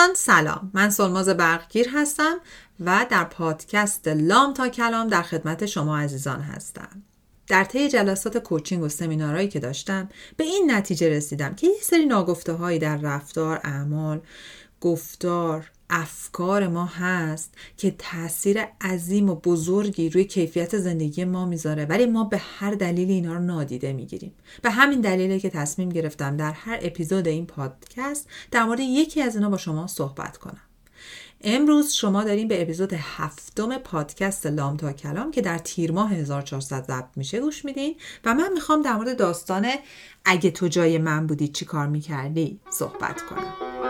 دوستان سلام. من سلماز برقگیر هستم و در پادکست لام تا کلام در خدمت شما عزیزان هستم. در طی جلسات کوچینگ و سمینارهایی که داشتم به این نتیجه رسیدم که یه سری ناگفته هایی در رفتار اعمال گفتار افکار ما هست که تاثیر عظیم و بزرگی روی کیفیت زندگی ما می‌ذاره ولی ما به هر دلیل اینا رو نادیده می‌گیریم. به همین دلیله که تصمیم گرفتم در هر اپیزود این پادکست در مورد یکی از اینا با شما صحبت کنم. امروز شما داریم به اپیزود هفتم پادکست لام تا کلام که در تیر ماه 1400 ضبط میشه گوش میدین و من می‌خوام در مورد داستان اگه تو جای من بودی چی کار می‌کردی صحبت کنم.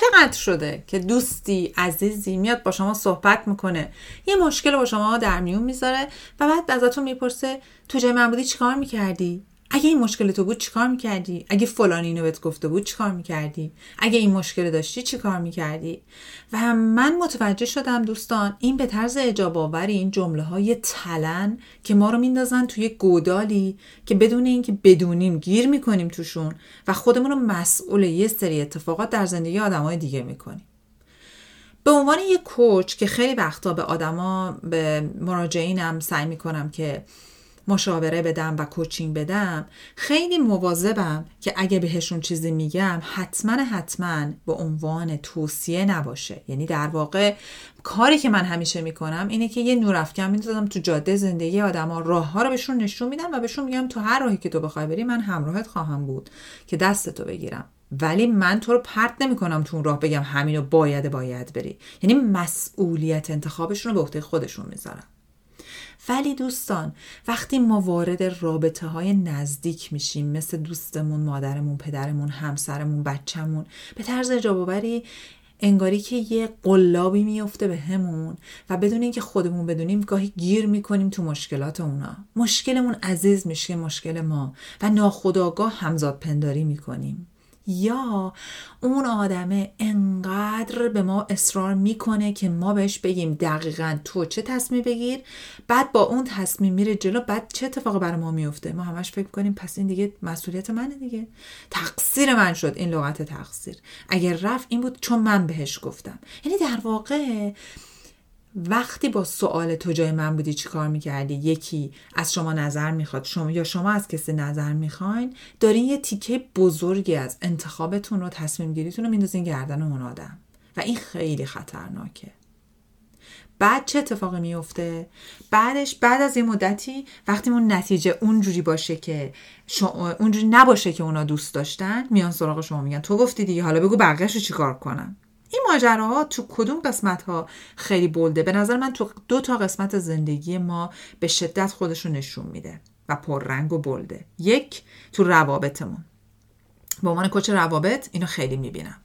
چقدر شده که دوستی عزیزی میاد با شما صحبت می‌کنه؟ یه مشکل با شما در میون می‌ذاره و بعد ازتون می‌پرسه تو جای من بودی چیکار می‌کردی؟ اگه این مشکل تو بود چیکار می‌کردی؟ اگه فلان اینو بهت گفته بود چیکار می‌کردی؟ اگه این مشکل داشتی چیکار می‌کردی؟ و من متوجه شدم دوستان این به طرز اجاب آوری این جمله های تلن که ما رو میندازن توی گودالی که بدون اینکه بدونیم گیر می‌کنیم توشون و خودمون رو مسئول یه سری اتفاقات در زندگی آدمای دیگه می‌کنیم. به عنوان یه کوچ که خیلی وقتا به آدما به مراجعینم سعی می‌کنم که مشاوره بدم و کوچینگ بدم خیلی مواظبم که اگه بهشون چیزی میگم حتما حتما به عنوان توصیه نباشه. یعنی در واقع کاری که من همیشه می‌کنم اینه که یه نورافکن میندازم تو جاده زندگی آدما راه ها رو بهشون نشون میدم و بهشون میگم تو هر راهی که تو بخوای بری من همراهت خواهم بود که دستتو بگیرم. ولی من تو رو پرت نمی کنم تو اون راه بگم همینو باید باید بری. یعنی مسئولیت انتخابشون رو به عهده خودشون می‌ذارم. ولی دوستان وقتی ما وارد رابطه های نزدیک میشیم مثل دوستمون مادرمون پدرمون همسرمون بچهمون به طرز جوابری انگاری که یه قلابی میفته به همون و بدون اینکه خودمون بدونیم گاهی گیر می‌کنیم تو مشکلات اونا. مشکلمون عزیز میشه مشکل ما و ناخداگاه همزاد پنداری می‌کنیم. یا اون آدمه انقدر به ما اصرار می‌کنه که ما بهش بگیم دقیقا تو چه تصمیم بگیر بعد با اون تصمیم میره جلو بعد چه اتفاقی برای ما میفته ما همش فکر کنیم پس این دیگه مسئولیت منه دیگه. تقصیر من شد این لغت تقصیر. اگر رفت این بود چون من بهش گفتم. یعنی در واقع وقتی با سوال تو جای من بودی چی کار می‌کردی؟ یکی از شما نظر می‌خواد. شما یا شما از کسی نظر می‌خواین دارین یه تیکه بزرگی از انتخابتون رو تصمیم گیریتون رو میندازین گردن اون آدم. و این خیلی خطرناکه. بعد چه اتفاقی میفته؟ بعدش بعد از یه مدتی وقتی اون نتیجه اونجوری باشه که اونجوری نباشه که اونا دوست داشتن میان سراغ شما میگن تو گفتی دیگه حالا بگو بقیهش رو چیکار کنم این ماجراها تو کدوم قسمت ها خیلی بلده؟ به نظر من تو دو تا قسمت زندگی ما به شدت خودش رو نشون میده و پررنگ و بلده. یک تو روابطمون. به عنوان کوچ روابط اینو خیلی می‌بینم.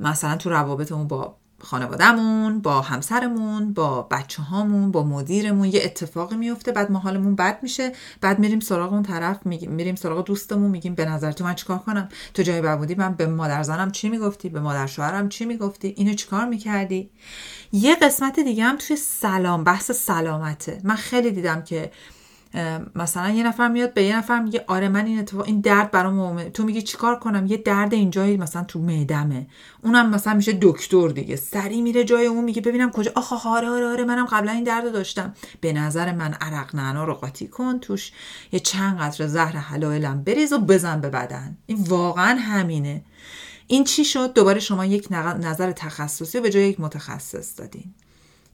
مثلا تو روابطمون با خانوادهمون با همسرمون با بچه هامون با مدیرمون. یه اتفاقی میفته بعد ما حالمون بد میشه. بعد میریم سراغ اون طرف میگیم میریم سراغ دوستمون میگیم به نظر تو من چیکار کنم؟ تو جای بودی من به مادر زنم چی می‌گفتی؟ به مادر شوهرم چی می‌گفتی؟ اینو چیکار می‌کردی؟ یه قسمت دیگه هم توی سلام بحث سلامته. من خیلی دیدم که مثلا یه نفر میاد به یه نفر میگه آره من این اتفاق این درد برام تو میگی چیکار کنم؟ یه درد اینجایی مثلا تو معدمه. اونم مثلا میشه دکتر دیگه. سری میره جای اون میگه ببینم کجا آخ آره آره آره منم قبلا این درد داشتم. به نظر من عرق نعنا رو قاطی کن توش. یه چند قطره زهر حلالم بریز و بزن به بدن. این واقعا همینه. این چی شد؟ دوباره شما یک نظر تخصصی به جای یک متخصص دادین.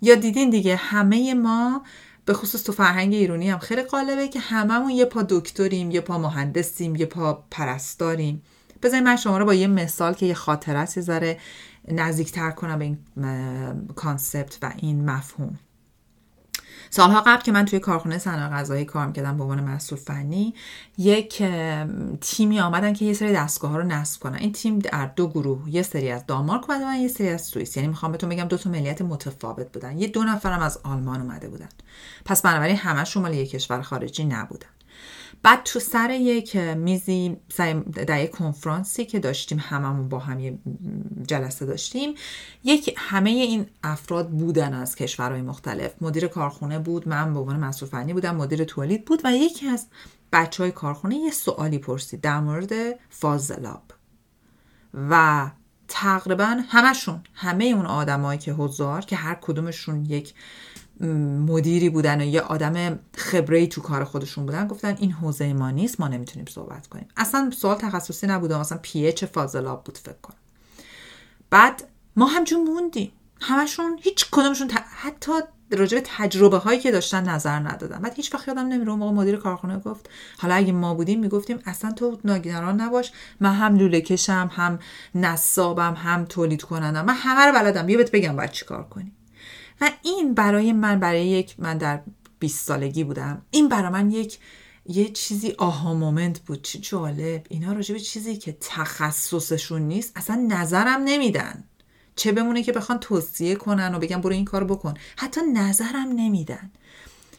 یا دیدین دیگه همه ما به خصوص تو فرهنگ ایرانی هم خیلی غالبه که هممون یه پا دکتریم یه پا مهندسیم یه پا پرستاریم. بذارید من شما رو با یه مثال که یه خاطرت یه ذره نزدیکتر کنم به این concept و این مفهوم. سالها قبل که من توی کارخونه صنایع غذایی کار می‌کردم به عنوان مسئول فنی یک تیمی آمدن که یه سری دستگاه ها رو نصب کنن. این تیم در دو گروه یه سری از دانمارک اومده یه سری از سوئیس. یعنی می‌خوام بهتون بگم دو تا ملیت متفاوت بودن. یه دو نفرم از آلمان اومده بودن. پس بنابراین همه مال یه کشور خارجی نبودن. بعد تو سر یک میزی در یک کنفرانسی که داشتیم هممون با هم یه جلسه داشتیم یک همه این افراد بودن از کشورهای مختلف. مدیر کارخونه بود من به عنوان مسئول فنی بودم مدیر تولید بود و یکی از بچه های کارخونه یه سوالی پرسید در مورد فاضلاب. و تقریبا همشون همه اون آدمایی که حضار که هر کدومشون یک مدیری بودن و یه آدم خبره تو کار خودشون بودن گفتن این حوزه ما نیست ما نمی‌تونیم صحبت کنیم. اصلا سوال تخصصی نبوده مثلا پی اچ فاضلاب بود فکر کنم. بعد ما همجون موندیم. همشون هیچ کدومشون حتی راجع به تجربه هایی که داشتن نظر ندادن. بعد هیچ وقت یادم نمیره موقع مدیر کارخونه گفت حالا اگه ما بودیم می‌گفتیم اصلا تو ناگران نباش من هم لوله کشم هم نصابم هم تولید کنندم. من همه رو بلدم بیا بهت بگم باید چیکار کنی. و این برای من برای یک من در 20 سالگی بودم. این برای من یک یه چیزی آها مومنت بود. چه جالب. اینا راجع به چیزی که تخصصشون نیست اصلا نظرم نمیدن. چه بمونه که بخوان توصیه کنن و بگن برو این کار بکن. حتی نظرم نمیدن.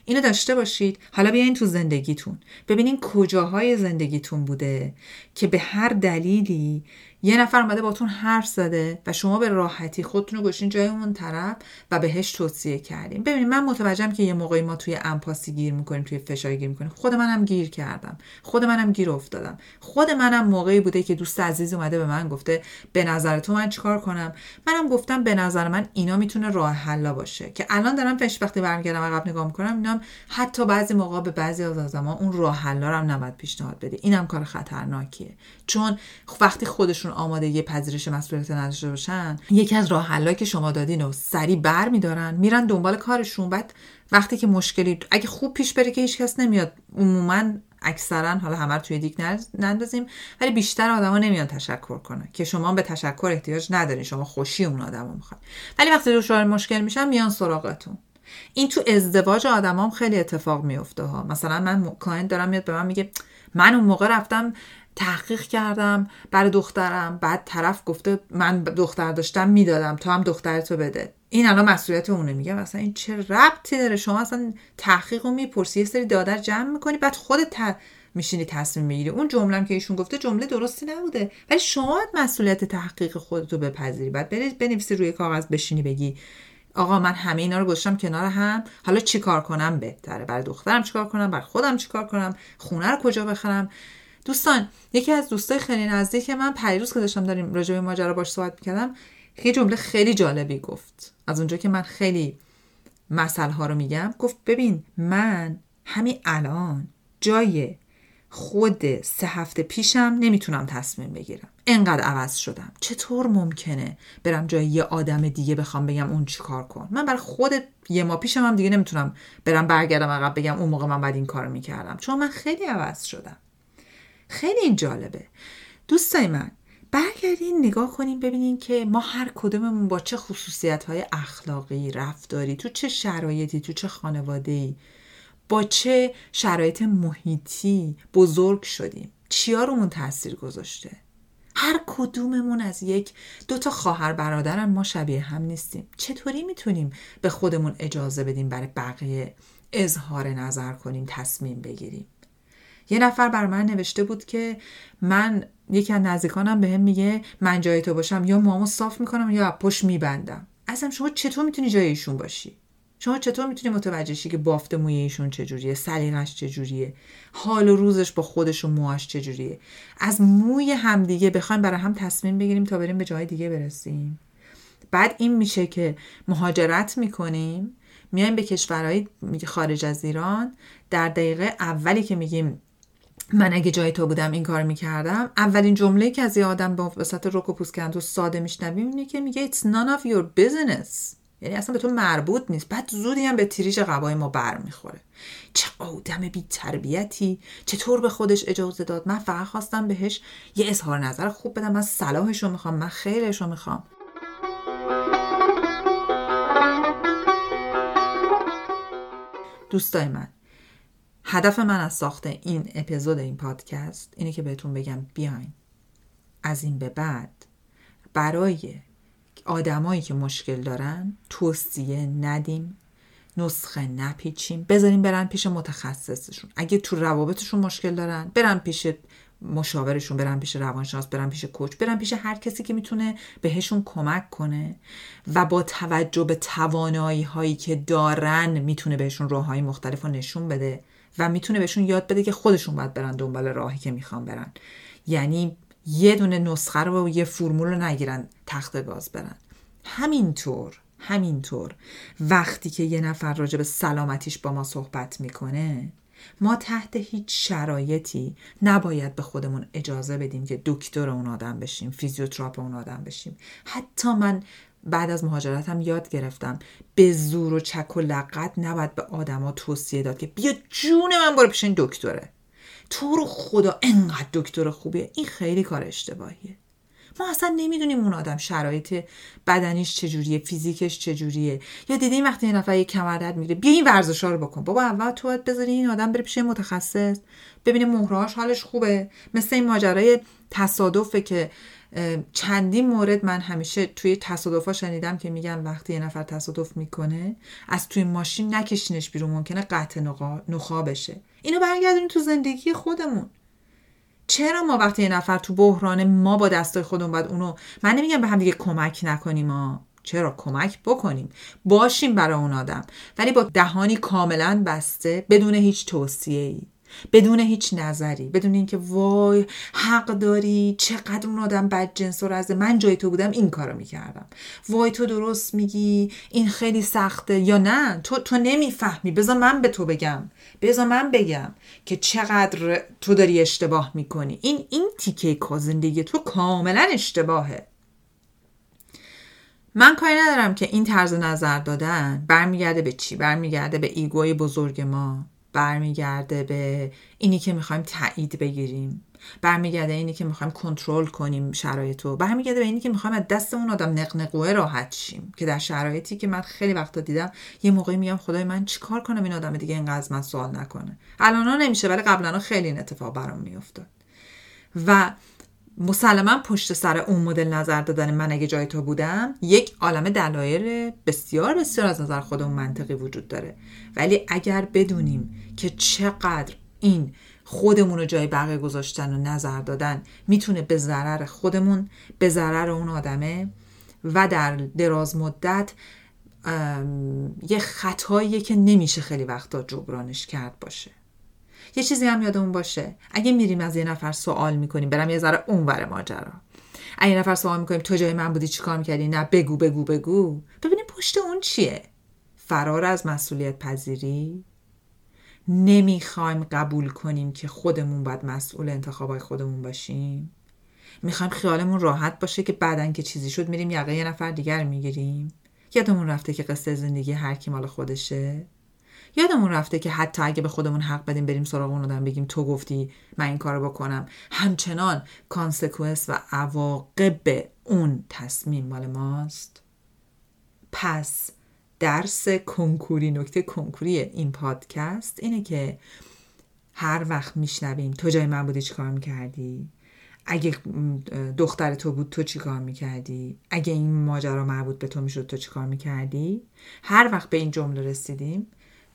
اینو داشته باشید. حالا بیاین تو زندگیتون. ببینین کجاهای زندگیتون بوده که به هر دلیلی یه نفر اومده باتون حرف زده و شما به راحتی خودتون رو گوشین جای اون طرف و بهش توصیه کردیم ببینید من متوجهم که یه موقعی ما توی امپاسی گیر می‌کنیم توی فشار گیر می‌کنیم. خود منم گیر کردم. خود منم گیر افتادم. خود منم موقعی بوده که دوست عزیز اومده به من گفته به نظر تو من چیکار کنم؟ منم گفتم به نظر من اینا می‌تونه راه حل باشه. که الان دارم فش وقتی برمیگردم عقب نگاه می‌کنم اینم حتی بعضی موقع به بعضی از زمان اون راه حل هم نباید پیشنهاد بده اینم کار خطرناکیه. چون وقتی خودشون آمادگی پذیرش مسئولیت نداشته باشن یکی از راه که شما دادین و سریع بر میدارن میرن دنبال کارشون. بعد وقتی که مشکلی اگه خوب پیش بره که هیچ کس نمیاد. عموما اکثرا حالا همه رو توی دیگ نندازیم ولی بیشتر آدما نمیان تشکر کنه که شما به تشکر احتیاج ندارین. شما خوشی اون آدمو می‌خواد ولی وقتی دچار مشکل میشن میان سراغتون. این تو ازدواج آدمام خیلی اتفاق میفته ها. مثلا من client دارم میاد به من میگه من اون موقع رفتم تحقیق کردم برای دخترم. بعد طرف گفته من دختر داشتم می‌دادم تو هم دخترتو بده. این الان مسئولیت اونه. میگه مثلا این چه ربطی داره؟ شما اصلا تحقیق رو می‌پرسی یه سری data جمع می‌کنی بعد خودت ت... میشینی تصمیم می‌گیری. اون جمله که ایشون گفته جمله درستی نبوده. ولی شما مسئولیت تحقیق خودتو بپذیری. بعد بری بنویسی روی کاغذ بشینی بگی آقا من همه اینا رو گذاشتم کنار هم. حالا چیکار کنم بهتره؟ برای دخترم چیکار کنم؟ برای خودم چیکار کنم؟ خونه رو کجا بخرم؟ دوستان یکی از دوستای خیلی نزدیک من پریروز که داشتم داریم راجع به ماجرا باش صحبت می‌کردم یه جمله خیلی جالبی گفت. از اونجا که من خیلی مسئله ها رو میگم گفت ببین من همین الان جای خود سه هفته پیشم نمی‌تونم تصمیم بگیرم. انقدر عوض شدم. چطور ممکنه برم جای یه آدم دیگه بخوام بگم اون چی کار کن؟ من برای خود یه ما پیشم هم دیگه نمی‌تونم برم برگردم عقب بگم اون موقع من بعد این کار می‌کردم. چون من خیلی عوض شدم. خیلی این جالبه. دوستای من برگردین نگاه کنیم ببینین که ما هر کدوممون با چه خصوصیت های اخلاقی رفتاری تو چه شرایطی تو چه خانواده ای با چه شرایط محیطی بزرگ شدیم. چیا رومون تاثیر گذاشته؟ هر کدوممون از یک دو تا خواهر برادرم ما شبیه هم نیستیم. چطوری می‌تونیم به خودمون اجازه بدیم برای بقیه اظهار نظر کنیم تصمیم بگیریم؟ یه نفر بر من نوشته بود که من یکی از نزدیکانم به هم میگه من جای تو باشم یا مامو صاف می‌کنم یا پشت میبندم. اصلا شما چطور می‌تونی جای ایشون باشی؟ شما چطور می‌تونی متوجه شی که بافت موی ایشون چجوریه؟ سلیقش چجوریه؟ حال و روزش با خودش و موهاش چجوریه؟ از موی همدیگه بخوایم برای هم تصمیم بگیریم تا بریم به جای دیگه برسیم. بعد این میشه که مهاجرت می‌کنیم میایم به کشورهای خارج از ایران. در دقیقه اولی که میگیم من اگه جای تو بودم این کار می‌کردم اولین جمله که از یه آدم با وسط رک و پوست ساده میشنویم اینه که میگه it's none of your business. یعنی اصلا به تو مربوط نیست. بعد زودی هم به تیریج قبای ما بر می‌خوره چه آدم بی تربیتی چطور به خودش اجازه داد؟ من فقط خواستم بهش یه اظهار نظر خوب بدم. من صلاحش رو می‌خوام من خیرش رو می‌خوام. دوستای من هدف من از ساخت این اپیزود این پادکست اینه که بهتون بگم بیاین. از این به بعد برای آدمایی که مشکل دارن توصیه ندیم نسخه نپیچیم بذاریم برن پیش متخصصشون. اگه تو روابطشون مشکل دارن برن پیش مشاورشون برن پیش روانشناس برن پیش کوچ برن پیش هر کسی که می‌تونه بهشون کمک کنه و با توجه به توانایی هایی که دارن می‌تونه بهشون راه های مختلف نشون بده. و می‌تونه بهشون یاد بده که خودشون باید برن دنبال راهی که می‌خوان برن. یعنی یه دونه نسخه رو و یه فرمول رو نگیرن تخت گاز برن. همینطور همینطور. وقتی که یه نفر راجع به سلامتیش با ما صحبت می‌کنه ما تحت هیچ شرایطی نباید به خودمون اجازه بدیم که دکتر اون آدم بشیم فیزیوتراپ اون آدم بشیم. حتی من بعد از مهاجرتم یاد گرفتم. به زور و چک و لقت نباید به آدما توصیه داد که بیا جون من برو پیش این دکتره. تو رو خدا انقدر دکتر خوبیه. این خیلی کار اشتباهیه. ما اصلا نمی‌دونیم اون آدم شرایط بدنیش چجوریه فیزیکش چجوریه. یا دیدیم وقتی یه نفر یه کمر می‌گیره بیا این ورزش رو بکن. بابا اول تو باید بذاری این آدم بره پیش متخصص ببینه مهرهاش حالش خوبه. مثل این ماجرای تصادفه که چندین مورد من همیشه توی تصادفا شنیدم که میگن وقتی یه نفر تصادف می‌کنه از توی ماشین نکشینش بیرون ممکنه قطع نخا بشه. اینو برگردونیم تو زندگی خودمون. چرا ما وقتی یه نفر تو بحران ما با دستای خودمون باید اونو من نمیگم به هم دیگه کمک نکنیم ما چرا کمک بکنیم؟ باشیم برای اون آدم. ولی با دهانی کاملا بسته بدون هیچ توصیه ای بدون هیچ نظری بدون اینکه وای حق داری چقدر اون آدم بد جنس و رزه. من جای تو بودم این کارو می‌کردم. وای تو درست میگی این خیلی سخته. یا نه تو تو نمی‌فهمی. بذار من به تو بگم. بذار من بگم که چقدر تو داری اشتباه می‌کنی. این این تیکه زندگی تو کاملا اشتباهه. من کاری ندارم که این طرز نظر دادن برمیگرده به چی؟ برمیگرده به ایگوی بزرگ ما. برمیگرده به اینی که می‌خوایم تایید بگیریم. برمیگرده اینی که می‌خوایم کنترل کنیم شرایطو برمیگرده به اینی که می‌خوایم از دست اون آدم نقنقوه راحت شیم. که در شرایطی که من خیلی وقتا دیدم یه موقعی میگم خدای من چیکار کنم این آدم دیگه اینقدر از من سوال نکنه. الان نمیشه ولی قبلا خیلی این اتفاق برام میافتاد. و مسلما پشت سر اون مدل نظر دادن من اگه جای تو بودم یک عالم دلایل بسیار بسیار از نظر خودمون منطقی وجود داره. ولی اگر بدونیم که چقدر این خودمون رو جای بقیه گذاشتن و نظر دادن می‌تونه به ضرر خودمون به ضرر اون آدمه و در دراز مدت یه خطاییه که نمیشه خیلی وقتا جبرانش کرد باشه. یه چیزی هم یادمون باشه. اگه میریم از یه نفر سوال می‌کنیم برم یه ذره اونور ماجرا. اگه نفر سوال می‌کنیم تو جای من بودی چیکار می‌کردی؟ نه بگو بگو بگو. ببینیم پشت اون چیه. فرار از مسئولیت پذیری؟ نمی‌خوایم قبول کنیم که خودمون باید مسئول انتخابای خودمون باشیم. می‌خوایم خیالمون راحت باشه که بعدن که چیزی شد میریم یقه یه نفر دیگر می‌گیریم. یادمون رفته که قصه زندگی هر کی مال خودشه. یادمون رفته که حتی اگه به خودمون حق بدیم بریم سراغ اون آدم بگیم تو گفتی من این کارو بکنم. همچنان consequence و عواقب اون تصمیم مال ماست. پس درس کنکوری نکته کنکوری این پادکست اینه که هر وقت میشنویم تو جای من بودی چیکار می‌کردی؟ اگه دختر تو بود تو چیکار می‌کردی؟ اگه این ماجرا مربوط به تو می‌شد تو چیکار می‌کردی؟ هر وقت به این جمله رسیدیم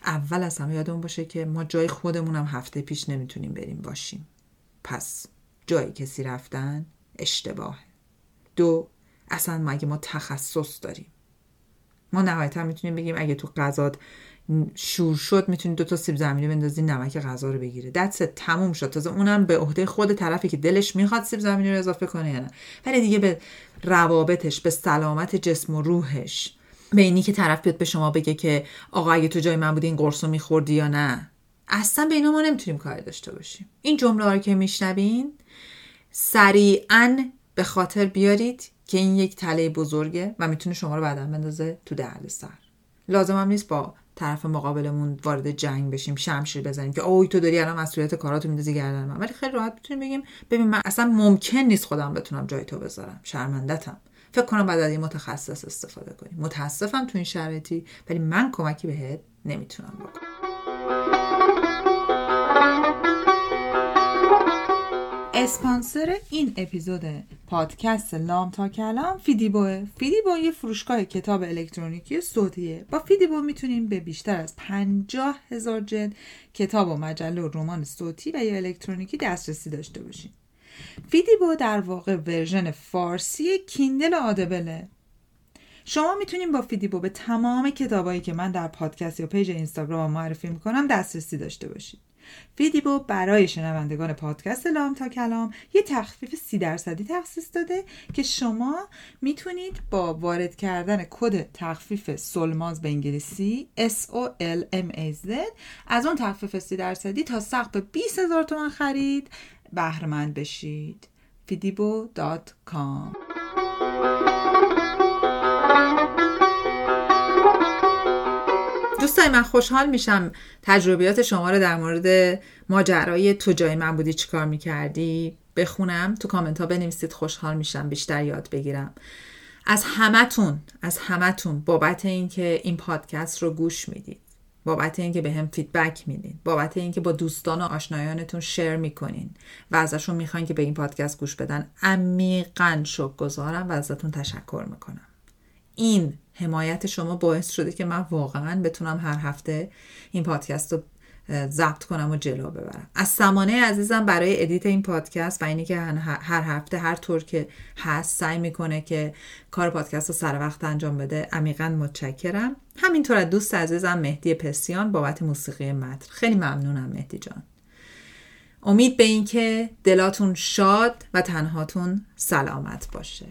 اول از همه یادمون باشه که ما جای خودمون هم هفته پیش نمی‌تونیم بریم باشیم. پس جای کسی رفتن اشتباهه. دو اصلا ما اگه ما تخصص داریم. ما نهایتا می‌تونیم بگیم اگه تو غذات شور شد می‌تونی دو تا سیب زمینی بندازی نمک غذا رو بگیره. دست تموم شد. تازه اونم به عهده خود طرفی که دلش می‌خواد سیب زمینی رو اضافه کنه یا نه. ولی دیگه به روابطش به سلامت جسم و روحش به اینی که طرف بیاد به شما بگه که آقا اگه تو جای من بودی این قرص رو میخوردی یا نه؟ اصلا به اینا ما نمی‌تونیم کاری داشته باشیم. این جمله رو که میشنوین سریعا به خاطر بیارید که این یک تله بزرگه و می‌تونه شما رو بعدا بندازه تو درد سر. لازم هم نیست با طرف مقابلمون وارد جنگ بشیم شمشیر بزنیم که اوی تو داری الان مسئولیت کاراتو میندازی گردن من. ولی خیلی راحت می‌تونیم بگیم ببین من اصلا ممکن نیست خودم بتونم جای تو بذارم. شرمندتم فکر کنم بعد از این متخصص استفاده کنیم متاسفم تو این شرایطی ولی من کمکی بهت نمی‌تونم بکنم. اسپانسر این اپیزود پادکست لام تا کلام فیدیبوه. فیدیبو یه فروشگاه کتاب الکترونیکی صوتیه. با فیدیبو می‌تونیم به بیشتر از پنجاه هزار جلد کتاب و مجله و رمان صوتی و یا الکترونیکی دسترسی داشته باشیم. فیدیبو در واقع version فارسی Kindle Audible ه. شما می‌تونیم با فیدیبو به تمام کتابایی که من در پادکست یا page اینستاگرام معرفی می‌کنم دسترسی داشته باشید. فیدیبو برای شنوندگان پادکست لام تا کلام یه تخفیف سی درصدی تخصیص داده که شما می‌تونید با وارد کردن کد تخفیف سلماز به انگلیسی S O L M A Z از اون تخفیف سی درصدی تا سقف 20 هزار تومن خرید. بهرمند بشید. fidibo.com دوستای من خوشحال میشم تجربیات شما رو در مورد ماجرای تو جای من بودی چیکار می‌کردی بخونم. تو کامنت ها بنویسید خوشحال میشم بیشتر یاد بگیرم. از همتون از همتون بابت اینکه این پادکست رو گوش می‌دید. بابت اینکه بهم feedback میدین. بابت اینکه با دوستان و آشنایانتون share می‌کنین. و ازشون می‌خواین که به این پادکست گوش بدن. عمیقا شکر گذارم و ازتون تشکر می‌کنم. این حمایت شما باعث شده که من واقعا بتونم هر هفته این پادکست رو ضبط کنم و جلو ببرم. از سمانه عزیزم برای edit این پادکست و اینی که هر هفته هر طور که هست سعی می‌کنه که کار پادکست رو سر وقت انجام بده عمیقا متشکرم. همینطور از دوست عزیزم مهدی پسیان بابت موسیقی متن. خیلی ممنونم مهدی جان. امید به اینکه دلاتون شاد و تنهاتون سلامت باشه.